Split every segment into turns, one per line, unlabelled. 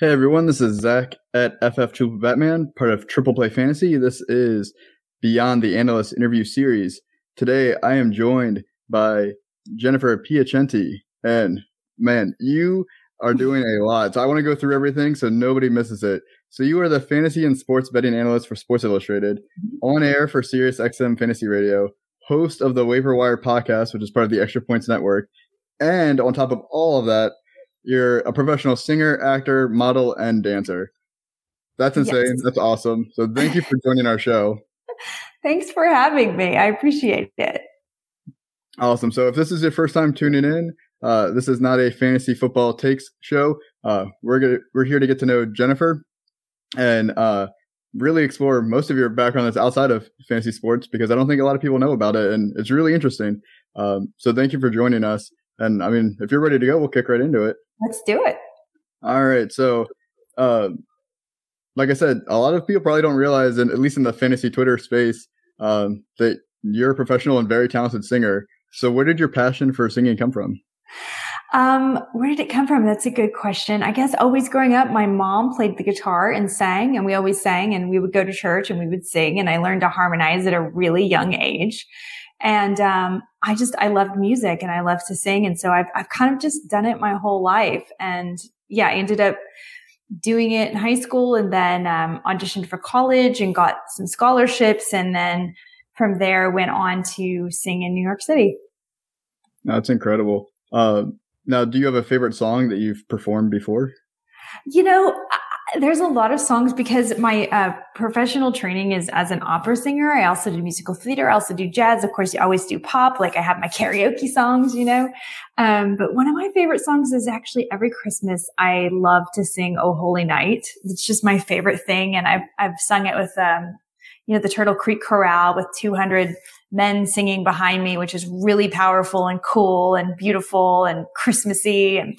Hey everyone, this is Zach at FF2 Batman, part of Triple Play Fantasy. This is Beyond the Analyst interview series. Today I am joined by Jennifer Piacenti. And man, you are doing a lot. So I want to go through everything so nobody misses it. So you are the fantasy and sports betting analyst for Sports Illustrated, on air for Sirius XM Fantasy Radio, host of the Waiver Wire podcast, which is part of the Extra Points Network. And on top of all of that, you're a professional singer, actor, model, and dancer. That's insane. Yes. That's awesome. So thank you for joining our show.
Thanks for having me. I appreciate it.
Awesome. So if this is your first time tuning in, uh, this is not a fantasy football takes show. Uh, we're gonna, we're here to get to know Jennifer and uh, really explore most of your background that's outside of fantasy sports because I don't think a lot of people know about it, and it's really interesting. Um, so thank you for joining us. And I mean, if you're ready to go, we'll kick right into it.
Let's do it.
All right. So, uh, like I said, a lot of people probably don't realize, and at least in the fantasy Twitter space, um, that you're a professional and very talented singer. So, where did your passion for singing come from?
Um, where did it come from? That's a good question. I guess always growing up, my mom played the guitar and sang, and we always sang, and we would go to church and we would sing, and I learned to harmonize at a really young age. And um, I just I loved music and I love to sing, and so I've I've kind of just done it my whole life. And yeah, I ended up doing it in high school, and then um, auditioned for college and got some scholarships, and then from there went on to sing in New York City.
That's incredible. Uh, now, do you have a favorite song that you've performed before?
You know, there's a lot of songs because my uh, professional training is as an opera singer. I also do musical theater. I also do jazz. Of course, you always do pop. Like I have my karaoke songs, you know. Um, but one of my favorite songs is actually every Christmas. I love to sing "Oh Holy Night." It's just my favorite thing, and I've I've sung it with um, you know the Turtle Creek Chorale with 200 men singing behind me, which is really powerful and cool and beautiful and Christmassy and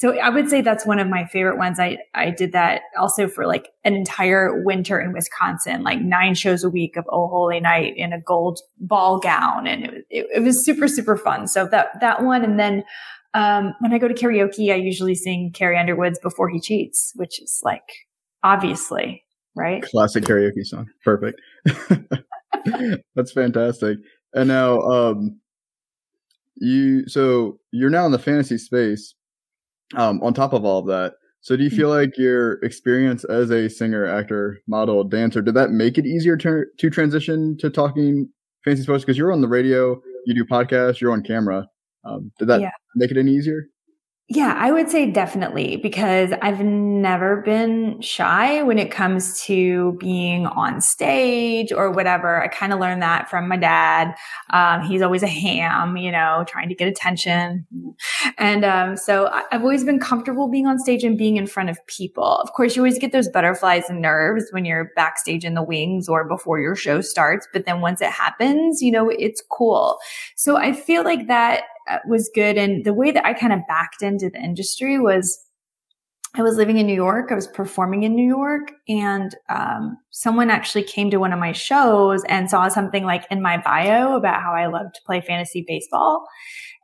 so I would say that's one of my favorite ones. I, I did that also for like an entire winter in Wisconsin, like nine shows a week of Oh Holy Night in a gold ball gown. And it, it, it was super, super fun. So that, that one. And then, um, when I go to karaoke, I usually sing Carrie Underwood's Before He Cheats, which is like, obviously, right?
Classic karaoke song. Perfect. That's fantastic. And now, um, you, so you're now in the fantasy space um, on top of all of that. So do you feel like your experience as a singer, actor, model, dancer, did that make it easier to, to transition to talking fancy sports? Because you're on the radio, you do podcasts, you're on camera. Um, did that yeah. make it any easier?
Yeah, I would say definitely because I've never been shy when it comes to being on stage or whatever. I kind of learned that from my dad. Um, he's always a ham, you know, trying to get attention. And um, so I've always been comfortable being on stage and being in front of people. Of course, you always get those butterflies and nerves when you're backstage in the wings or before your show starts. But then once it happens, you know, it's cool. So I feel like that was good. And the way that I kind of backed into the industry was I was living in New York. I was performing in New York and, um, someone actually came to one of my shows and saw something like in my bio about how I love to play fantasy baseball.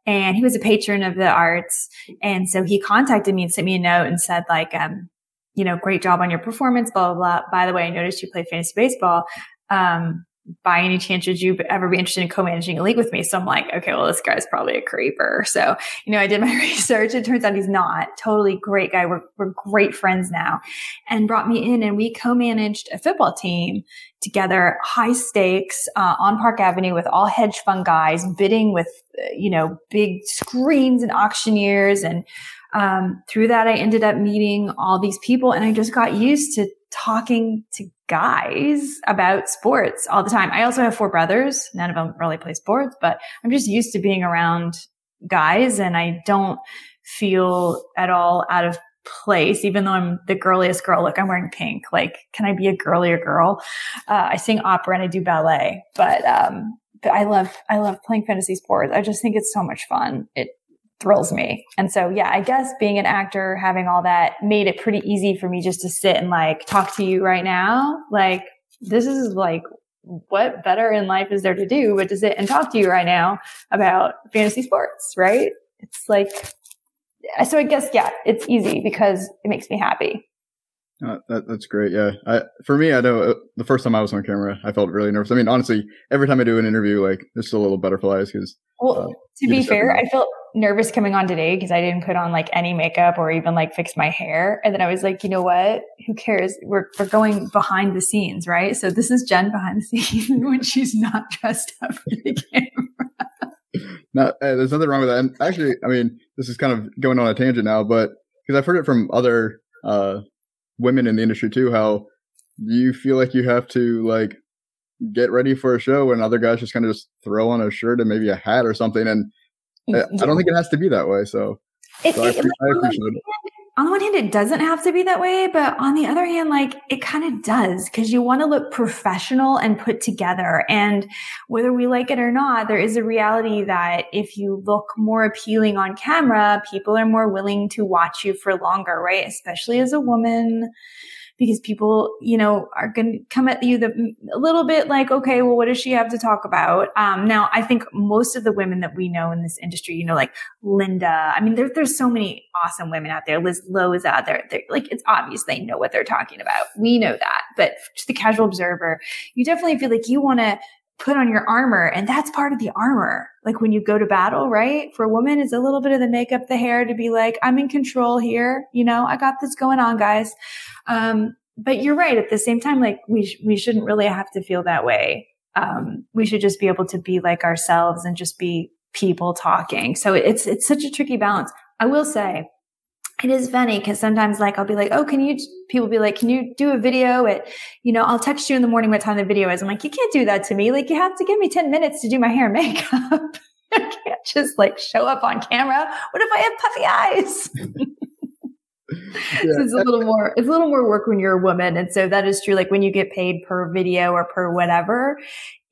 And he was a patron of the arts. And so he contacted me and sent me a note and said like, um, you know, great job on your performance, blah, blah, blah. By the way, I noticed you play fantasy baseball. Um, by any chance would you ever be interested in co-managing a league with me? So I'm like, okay, well, this guy's probably a creeper. So, you know, I did my research. It turns out he's not. Totally great guy. We're, we're great friends now and brought me in and we co-managed a football team together, high stakes, uh, on Park Avenue with all hedge fund guys bidding with, uh, you know, big screens and auctioneers. And, um, through that, I ended up meeting all these people and I just got used to talking to guys about sports all the time. I also have four brothers. None of them really play sports, but I'm just used to being around guys and I don't feel at all out of place, even though I'm the girliest girl. Look, I'm wearing pink. Like, can I be a girlier girl? Uh, I sing opera and I do ballet, but, um, but I love, I love playing fantasy sports. I just think it's so much fun. It thrills me. And so, yeah, I guess being an actor, having all that made it pretty easy for me just to sit and like talk to you right now. Like, this is like, what better in life is there to do but to sit and talk to you right now about fantasy sports, right? It's like, so I guess yeah, it's easy because it makes me happy.
Uh, that, that's great. Yeah. I, for me, I know uh, the first time I was on camera, I felt really nervous. I mean, honestly, every time I do an interview, like there's still a little butterflies because.
Well, uh, to be fair, I felt nervous coming on today because I didn't put on like any makeup or even like fix my hair. And then I was like, you know what? Who cares? We're, we're going behind the scenes, right? So this is Jen behind the scenes when she's not dressed up for the camera.
No, there's nothing wrong with that. And actually, I mean, this is kind of going on a tangent now, but because I've heard it from other uh, women in the industry too, how you feel like you have to like get ready for a show and other guys just kind of just throw on a shirt and maybe a hat or something. And I, I don't think it has to be that way. So,
it, so I, it, I, appreciate it. On the one hand, it doesn't have to be that way, but on the other hand, like it kind of does because you want to look professional and put together. And whether we like it or not, there is a reality that if you look more appealing on camera, people are more willing to watch you for longer, right? Especially as a woman because people, you know, are going to come at you the, a little bit like, okay, well, what does she have to talk about? Um, now I think most of the women that we know in this industry, you know, like Linda, I mean, there, there's so many awesome women out there. Liz Loza is out there. They're, like, it's obvious they know what they're talking about. We know that, but to the casual observer, you definitely feel like you want to put on your armor and that's part of the armor. Like when you go to battle, right? For a woman, it's a little bit of the makeup, the hair to be like, I'm in control here. You know, I got this going on, guys. Um, but you're right. At the same time, like we, sh- we shouldn't really have to feel that way. Um, we should just be able to be like ourselves and just be people talking. So it's, it's such a tricky balance. I will say, it is funny because sometimes like I'll be like, oh, can you, people be like, can you do a video at, you know, I'll text you in the morning what time the video is. I'm like, you can't do that to me. Like you have to give me 10 minutes to do my hair and makeup. I can't just like show up on camera. What if I have puffy eyes? yeah. so it's a little more, it's a little more work when you're a woman. And so that is true. Like when you get paid per video or per whatever,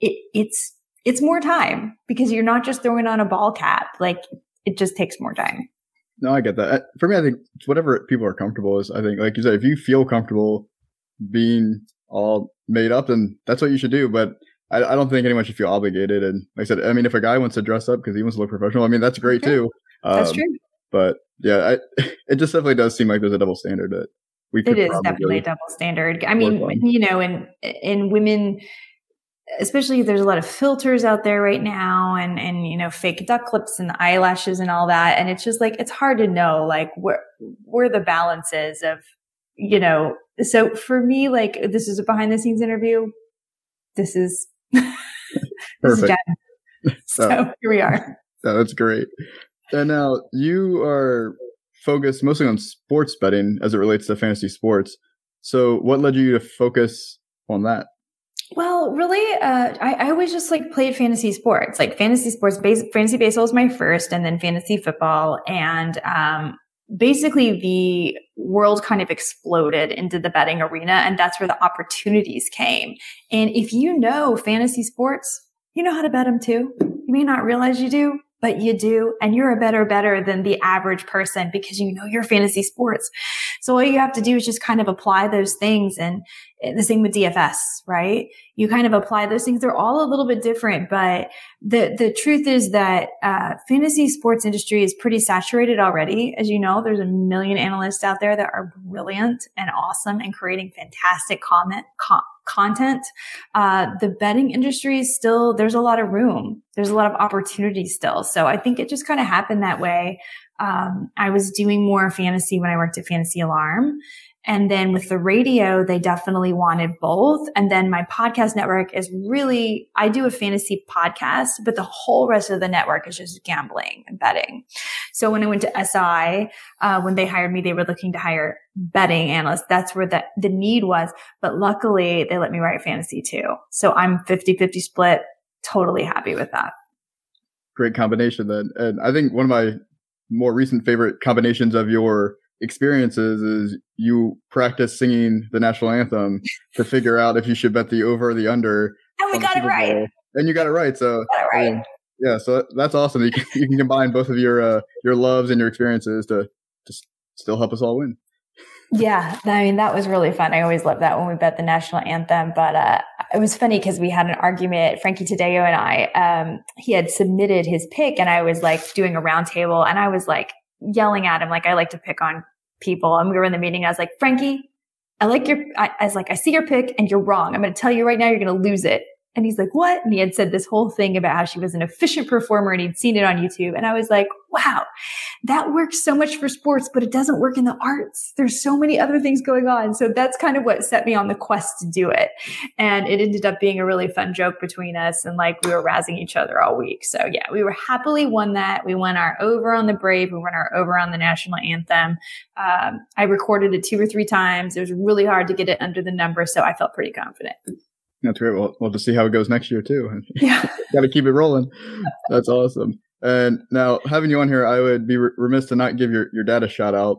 it, it's, it's more time because you're not just throwing on a ball cap. Like it just takes more time.
No, I get that. For me, I think it's whatever people are comfortable is, I think, like you said, if you feel comfortable being all made up, then that's what you should do. But I, I don't think anyone should feel obligated. And like I said, I mean, if a guy wants to dress up because he wants to look professional, I mean, that's great okay. too.
Um, that's true.
But yeah, I, it just definitely does seem like there's a double standard that we
It is definitely a double standard. I mean, you know, in in women especially there's a lot of filters out there right now and and you know fake duck lips and eyelashes and all that. And it's just like it's hard to know like where where the balance is of you know so for me like this is a behind the scenes interview. This is
perfect
this is so, so here we are.
so that's great. And now you are focused mostly on sports betting as it relates to fantasy sports. So what led you to focus on that
well, really, uh, I, I, always just like played fantasy sports, like fantasy sports. Base, fantasy baseball was my first, and then fantasy football. And um, basically, the world kind of exploded into the betting arena, and that's where the opportunities came. And if you know fantasy sports, you know how to bet them too. You may not realize you do, but you do. And you're a better better than the average person because you know your fantasy sports. So all you have to do is just kind of apply those things and the same with DFS, right? You kind of apply those things. They're all a little bit different, but the, the truth is that, uh, fantasy sports industry is pretty saturated already. As you know, there's a million analysts out there that are brilliant and awesome and creating fantastic comment, com- content. Uh, the betting industry is still, there's a lot of room. There's a lot of opportunity still. So I think it just kind of happened that way. Um, I was doing more fantasy when I worked at Fantasy Alarm. And then with the radio, they definitely wanted both. And then my podcast network is really, I do a fantasy podcast, but the whole rest of the network is just gambling and betting. So when I went to SI, uh, when they hired me, they were looking to hire betting analysts. That's where the, the need was. But luckily they let me write fantasy too. So I'm 50 50 split. Totally happy with that.
Great combination then. And I think one of my more recent favorite combinations of your experiences is you practice singing the national anthem to figure out if you should bet the over or the under.
And we got it right.
And you got it right. So
it right.
Yeah, so that's awesome. You can, you can combine both of your uh, your loves and your experiences to just still help us all win.
Yeah, I mean that was really fun. I always love that when we bet the national anthem. But uh, it was funny because we had an argument. Frankie Taddeo and I, um, he had submitted his pick, and I was like doing a roundtable, and I was like yelling at him like I like to pick on people. And we were in the meeting. I was like, Frankie, I like your, I, I was like, I see your pick and you're wrong. I'm going to tell you right now, you're going to lose it. And he's like, what? And he had said this whole thing about how she was an efficient performer and he'd seen it on YouTube. And I was like, wow, that works so much for sports, but it doesn't work in the arts. There's so many other things going on. So that's kind of what set me on the quest to do it. And it ended up being a really fun joke between us. And like we were razzing each other all week. So yeah, we were happily won that. We won our over on the Brave. We won our over on the national anthem. Um, I recorded it two or three times. It was really hard to get it under the number. So I felt pretty confident.
That's great. We'll, we'll just see how it goes next year too.
Yeah.
Got to keep it rolling. That's awesome. And now having you on here, I would be remiss to not give your, your dad a shout out.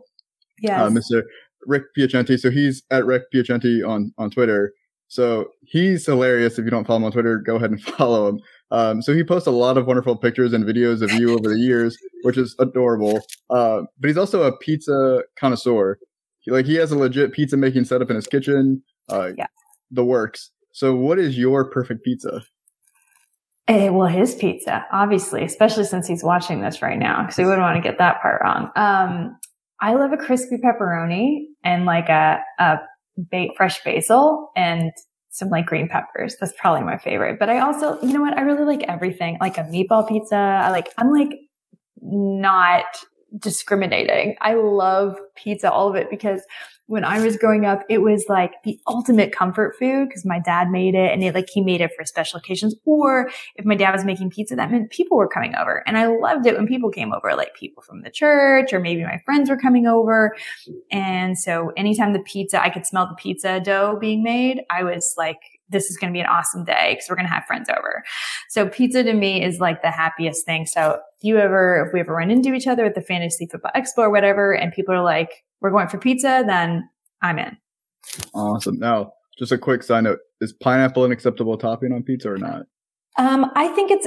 Yeah. Uh,
Mr. Rick Piacenti. So he's at Rick Piacenti on, on Twitter. So he's hilarious. If you don't follow him on Twitter, go ahead and follow him. Um, so he posts a lot of wonderful pictures and videos of you over the years, which is adorable. Uh, but he's also a pizza connoisseur. He, like he has a legit pizza making setup in his kitchen. Uh, yeah. The works. So, what is your perfect pizza?
Eh, well, his pizza, obviously, especially since he's watching this right now, because he wouldn't want to get that part wrong. Um, I love a crispy pepperoni and like a, a ba- fresh basil and some like green peppers. That's probably my favorite. But I also, you know what? I really like everything. Like a meatball pizza. I like, I'm like not discriminating. I love pizza, all of it because when I was growing up, it was like the ultimate comfort food because my dad made it and it like he made it for special occasions. Or if my dad was making pizza, that meant people were coming over. And I loved it when people came over, like people from the church or maybe my friends were coming over. And so anytime the pizza, I could smell the pizza dough being made, I was like, this is going to be an awesome day because we're going to have friends over. So pizza to me is like the happiest thing. So if you ever, if we ever run into each other at the fantasy football expo or whatever, and people are like, we're going for pizza, then I'm in.
Awesome. Now, just a quick side note: is pineapple an acceptable topping on pizza or not?
Um, I think it's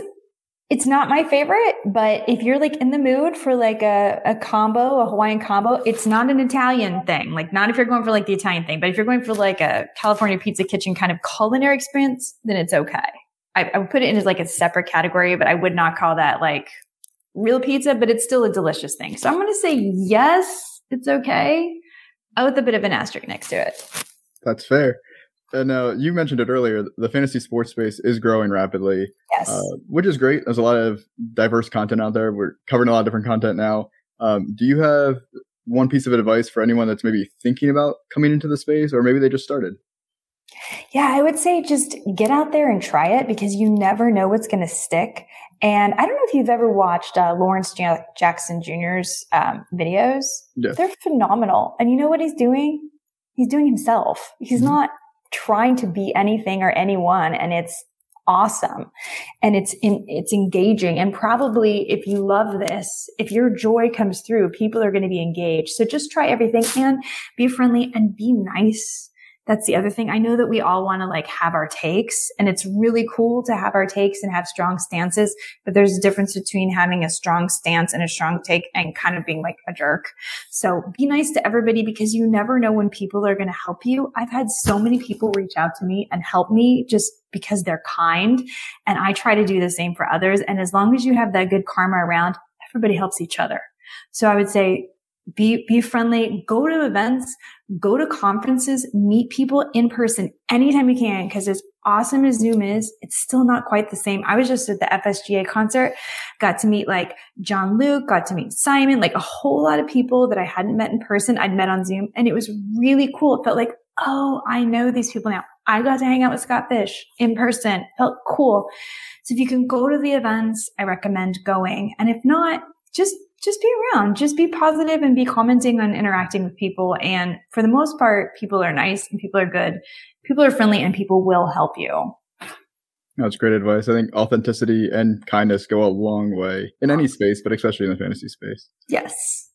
it's not my favorite, but if you're like in the mood for like a, a combo, a Hawaiian combo, it's not an Italian thing. Like not if you're going for like the Italian thing, but if you're going for like a California pizza kitchen kind of culinary experience, then it's okay. I, I would put it in as like a separate category, but I would not call that like real pizza, but it's still a delicious thing. So I'm going to say yes it's okay. Oh, with a bit of an asterisk next to it.
That's fair. And uh, you mentioned it earlier. The fantasy sports space is growing rapidly,
yes, uh,
which is great. There's a lot of diverse content out there. We're covering a lot of different content now. Um, do you have one piece of advice for anyone that's maybe thinking about coming into the space, or maybe they just started?
Yeah, I would say just get out there and try it because you never know what's going to stick. And I don't know if you've ever watched uh, Lawrence J- Jackson Jr.'s um, videos.
Yeah.
They're phenomenal. And you know what he's doing? He's doing himself. He's mm-hmm. not trying to be anything or anyone. And it's awesome. And it's in, it's engaging. And probably if you love this, if your joy comes through, people are going to be engaged. So just try everything and be friendly and be nice that's the other thing. I know that we all want to like have our takes and it's really cool to have our takes and have strong stances, but there's a difference between having a strong stance and a strong take and kind of being like a jerk. So be nice to everybody because you never know when people are going to help you. I've had so many people reach out to me and help me just because they're kind. And I try to do the same for others. And as long as you have that good karma around, everybody helps each other. So I would say be, be friendly, go to events, go to conferences, meet people in person anytime you can. Cause as awesome as Zoom is, it's still not quite the same. I was just at the FSGA concert, got to meet like John Luke, got to meet Simon, like a whole lot of people that I hadn't met in person. I'd met on Zoom and it was really cool. It felt like, oh, I know these people now. I got to hang out with Scott Fish in person. Felt cool. So if you can go to the events, I recommend going. And if not, just just be around, just be positive and be commenting on interacting with people. And for the most part, people are nice and people are good. People are friendly and people will help you.
That's great advice. I think authenticity and kindness go a long way in any space, but especially in the fantasy space.
Yes.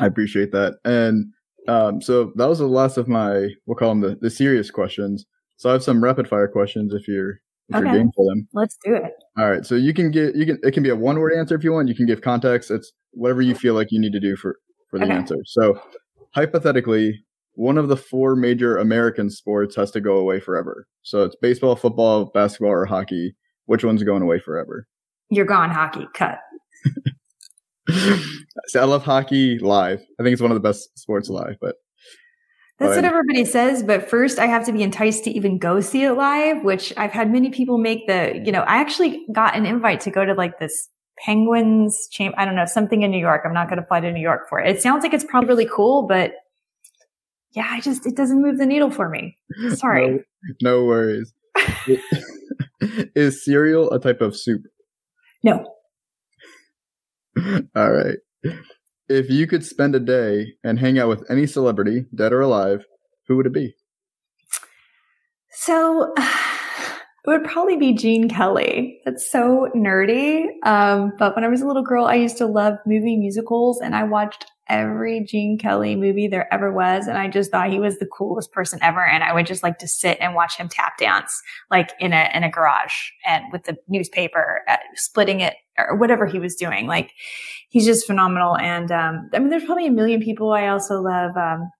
I appreciate that. And um, so that was the last of my, we'll call them the, the serious questions. So I have some rapid fire questions if you're if okay. you're game for them.
Let's do it.
All right. So you can get you can it can be a one word answer if you want. You can give context. It's whatever you feel like you need to do for for the okay. answer. So hypothetically, one of the four major American sports has to go away forever. So it's baseball, football, basketball, or hockey. Which one's going away forever?
You're gone hockey. Cut.
See, I love hockey live. I think it's one of the best sports live, but
that's
but
what everybody says. But first, I have to be enticed to even go see it live, which I've had many people make the, you know, I actually got an invite to go to like this Penguins champ. I don't know, something in New York. I'm not going to fly to New York for it. It sounds like it's probably really cool, but yeah, I just, it doesn't move the needle for me. Sorry.
no, no worries. Is cereal a type of soup?
No.
All right. If you could spend a day and hang out with any celebrity, dead or alive, who would it be?
So it would probably be Gene Kelly. That's so nerdy. Um, but when I was a little girl, I used to love movie musicals and I watched every Gene Kelly movie there ever was. And I just thought he was the coolest person ever. And I would just like to sit and watch him tap dance, like in a, in a garage and with the newspaper, uh, splitting it or whatever he was doing. Like he's just phenomenal. And, um, I mean, there's probably a million people I also love. Um,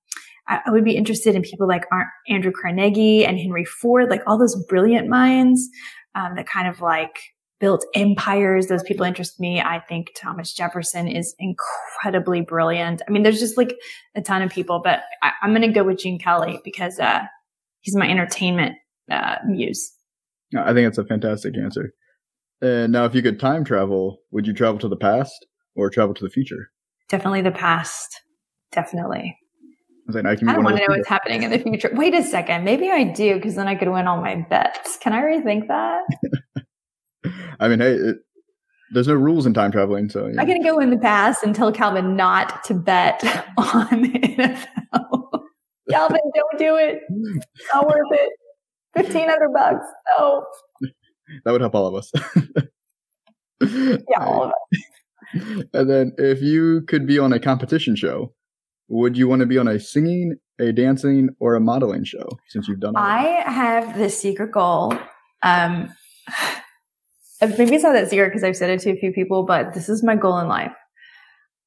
I, would be interested in people like Andrew Carnegie and Henry Ford, like all those brilliant minds, um, that kind of like, built empires. Those people interest me. I think Thomas Jefferson is incredibly brilliant. I mean, there's just like a ton of people, but I, am going to go with Gene Kelly because, uh, he's my entertainment, uh, muse.
I think it's a fantastic answer. And now, if you could time travel, would you travel to the past or travel to the future?
Definitely the past. Definitely.
I, like, I,
I don't want to know what's happening in the future. Wait a second. Maybe I do because then I could win all my bets. Can I rethink that?
I mean, hey, it, there's no rules in time traveling, so
yeah. I can go in the past and tell Calvin not to bet on the NFL. Calvin, don't do it. Not worth it. Fifteen hundred bucks. No.
That would help all of us.
yeah, all of us.
And then, if you could be on a competition show, would you want to be on a singing, a dancing, or a modeling show? Since you've done,
I have this secret goal. Um, Uh, maybe it's not that secret because I've said it to a few people, but this is my goal in life.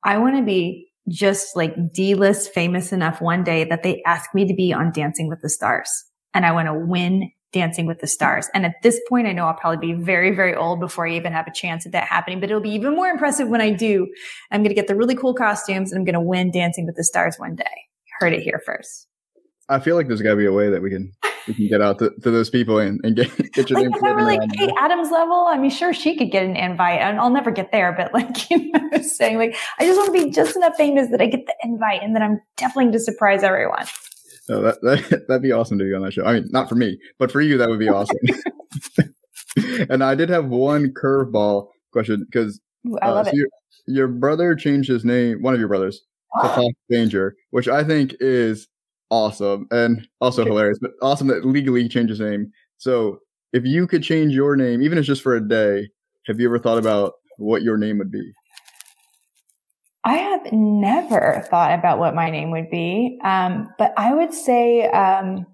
I want to be just like D-list famous enough one day that they ask me to be on Dancing with the Stars and I want to win Dancing with the Stars. And at this point, I know I'll probably be very, very old before I even have a chance at that happening, but it'll be even more impressive when I do. I'm going to get the really cool costumes and I'm going to win Dancing with the Stars one day. Heard it here first.
I feel like there's got to be a way that we can we can get out to, to those people and, and get, get your
like,
name.
If I were like Kay Adams level, I mean, sure, she could get an invite, and I'll never get there. But like you know, saying, like I just want to be just enough famous that I get the invite, and then I'm definitely going to surprise everyone.
Oh, that, that that'd be awesome to be on that show. I mean, not for me, but for you, that would be awesome. and I did have one curveball question because
I love
uh, so
it.
your, your brother changed his name. One of your brothers to Fox Danger, which I think is awesome and also hilarious, but awesome that legally he changed his name. So if you could change your name, even if it's just for a day, have you ever thought about what your name would be?
I have never thought about what my name would be, um, but I would say um,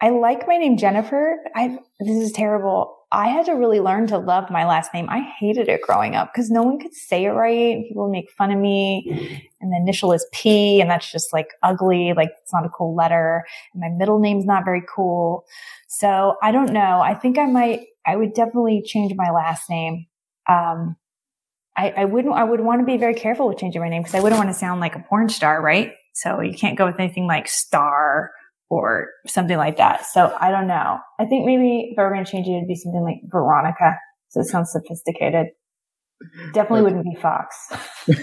I like my name Jennifer. I this is terrible. I had to really learn to love my last name. I hated it growing up because no one could say it right. People would make fun of me. And the initial is P and that's just like ugly. Like it's not a cool letter. And my middle name's not very cool. So I don't know. I think I might, I would definitely change my last name. Um, I, I wouldn't, I would want to be very careful with changing my name because I wouldn't want to sound like a porn star, right? So you can't go with anything like star or something like that. So I don't know. I think maybe if I were going to change it, it'd be something like Veronica. So it sounds sophisticated. Definitely wouldn't be Fox.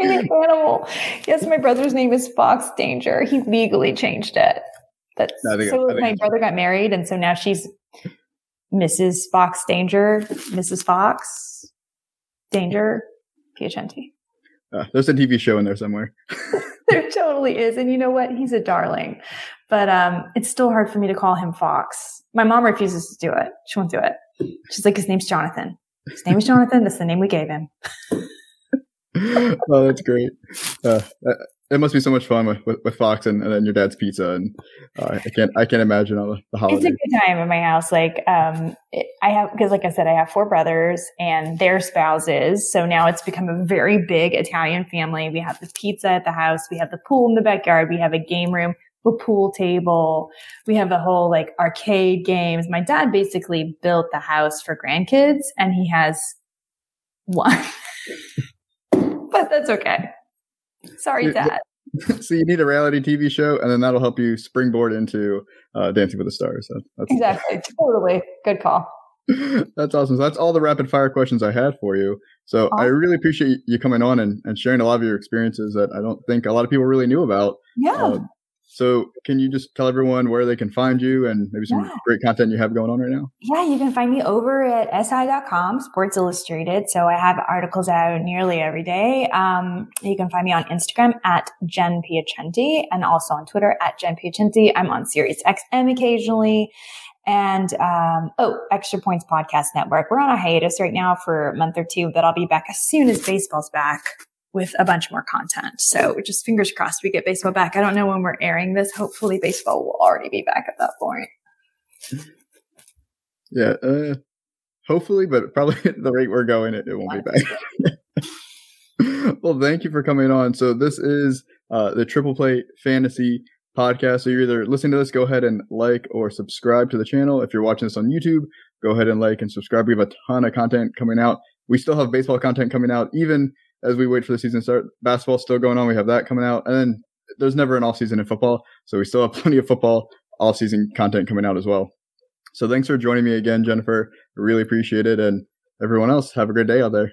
animal. Yes, my brother's name is Fox Danger. He legally changed it. That's so my brother got married, and so now she's Mrs. Fox Danger, Mrs. Fox Danger Piacenti.
Uh, there's a TV show in there somewhere.
there totally is. And you know what? He's a darling. But um, it's still hard for me to call him Fox. My mom refuses to do it. She won't do it. She's like, his name's Jonathan. His name is Jonathan. That's the name we gave him.
oh, that's great. Uh, it must be so much fun with, with, with Fox and, and, then your dad's pizza, and uh, I can't I can't imagine all the, the holidays.
It's a good time in my house. Like um, it, I have because, like I said, I have four brothers and their spouses. So now it's become a very big Italian family. We have the pizza at the house. We have the pool in the backyard. We have a game room, a pool table. We have the whole like arcade games. My dad basically built the house for grandkids, and he has one. but that's okay. Sorry, Dad.
so you need a reality TV show, and then that'll help you springboard into uh, Dancing with the Stars. So
that's exactly, totally good call.
that's awesome. So that's all the rapid fire questions I had for you. So awesome. I really appreciate you coming on and, and sharing a lot of your experiences that I don't think a lot of people really knew about.
Yeah. Uh,
so, can you just tell everyone where they can find you and maybe some yeah. great content you have going on right now?
Yeah, you can find me over at si.com, Sports Illustrated. So, I have articles out nearly every day. Um, you can find me on Instagram at Jen Piacenti and also on Twitter at Jen Piacenti. I'm on Sirius XM occasionally. And um, oh, Extra Points Podcast Network. We're on a hiatus right now for a month or two, but I'll be back as soon as baseball's back with a bunch more content. So just fingers crossed we get baseball back. I don't know when we're airing this. Hopefully baseball will already be back at that point.
Yeah, uh, hopefully, but probably at the rate we're going, it, it won't be back. well, thank you for coming on. So this is uh, the Triple Play Fantasy podcast. So you're either listening to this, go ahead and like or subscribe to the channel. If you're watching this on YouTube, go ahead and like and subscribe. We have a ton of content coming out. We still have baseball content coming out, even as we wait for the season to start. Basketball's still going on. We have that coming out. And then there's never an off season in football. So we still have plenty of football off season content coming out as well. So thanks for joining me again, Jennifer. Really appreciate it. And everyone else, have a great day out there.